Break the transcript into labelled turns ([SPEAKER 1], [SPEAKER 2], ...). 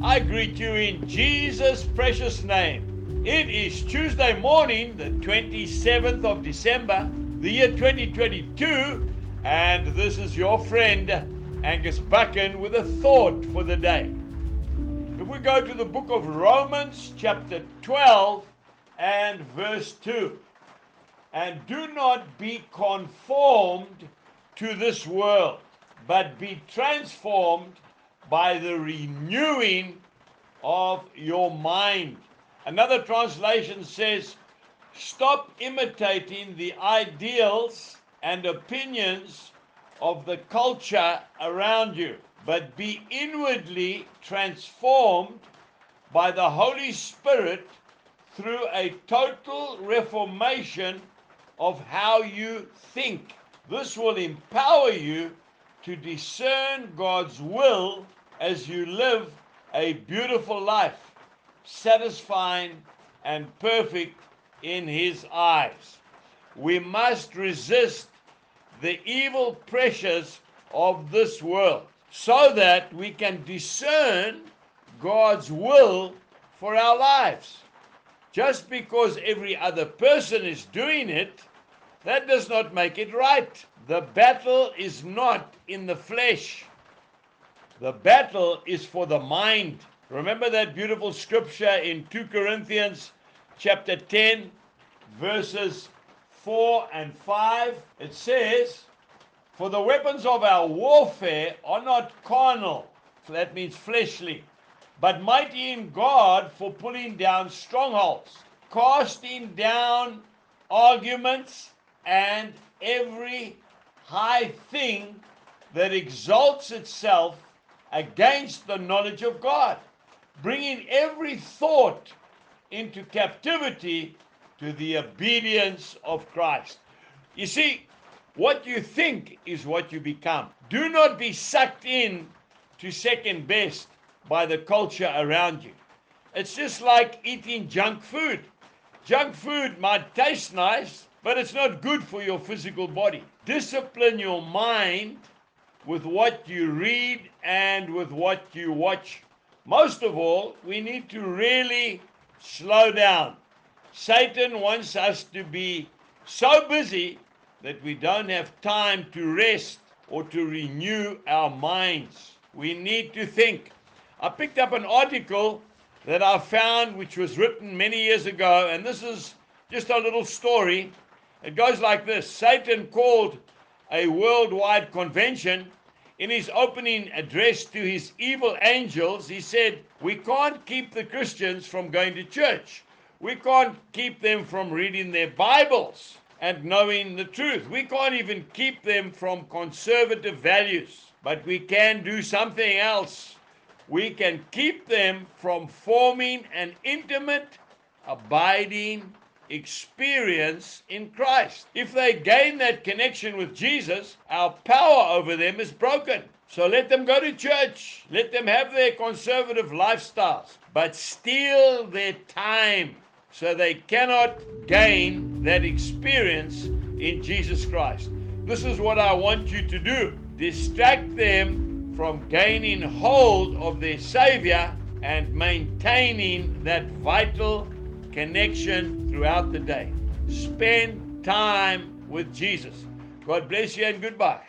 [SPEAKER 1] I greet you in Jesus' precious name. It is Tuesday morning, the 27th of December, the year 2022, and this is your friend Angus Buchan with a thought for the day. If we go to the book of Romans, chapter 12, and verse 2, and do not be conformed to this world, but be transformed by the renewing of your mind. Another translation says, Stop imitating the ideals and opinions of the culture around you, but be inwardly transformed by the Holy Spirit through a total reformation of how you think. This will empower you to discern God's will as you live a beautiful life, satisfying and perfect in His eyes. We must resist the evil pressures of this world so that we can discern God's will for our lives. Just because every other person is doing it, that does not make it right. The battle is not in the flesh. The battle is for the mind. Remember that beautiful scripture in 2 Corinthians chapter 10 verses 4 and 5? It says, For the weapons of our warfare are not carnal, that means fleshly, but mighty in God for pulling down strongholds, casting down arguments and every high thing that exalts itself against the knowledge of God, bringing every thought into captivity to the obedience of Christ. You see, what you think is what you become. Do not be sucked in to second best by the culture around you. It's just like eating junk food. Junk food might taste nice, but it's not good for your physical body. Discipline your mind with what you read and with what you watch. Most of all, we need to really slow down. Satan wants us to be so busy that we don't have time to rest or to renew our minds. We need to think. I picked up an article that I found which was written many years ago, and this is just a little story. It goes like this Satan called a worldwide convention in his opening address to his evil angels, he said, We can't keep the Christians from going to church. We can't keep them from reading their Bibles and knowing the truth. We can't even keep them from conservative values. But we can do something else. We can keep them from forming an intimate, abiding experience in Christ. If they gain that connection with Jesus, our power over them is broken. So let them go to church. Let them have their conservative lifestyles, but steal their time so they cannot gain that experience in Jesus Christ. This is what I want you to do distract them from gaining hold of their Savior and maintaining that vital connection throughout the day. Spend time with Jesus. God bless you and goodbye.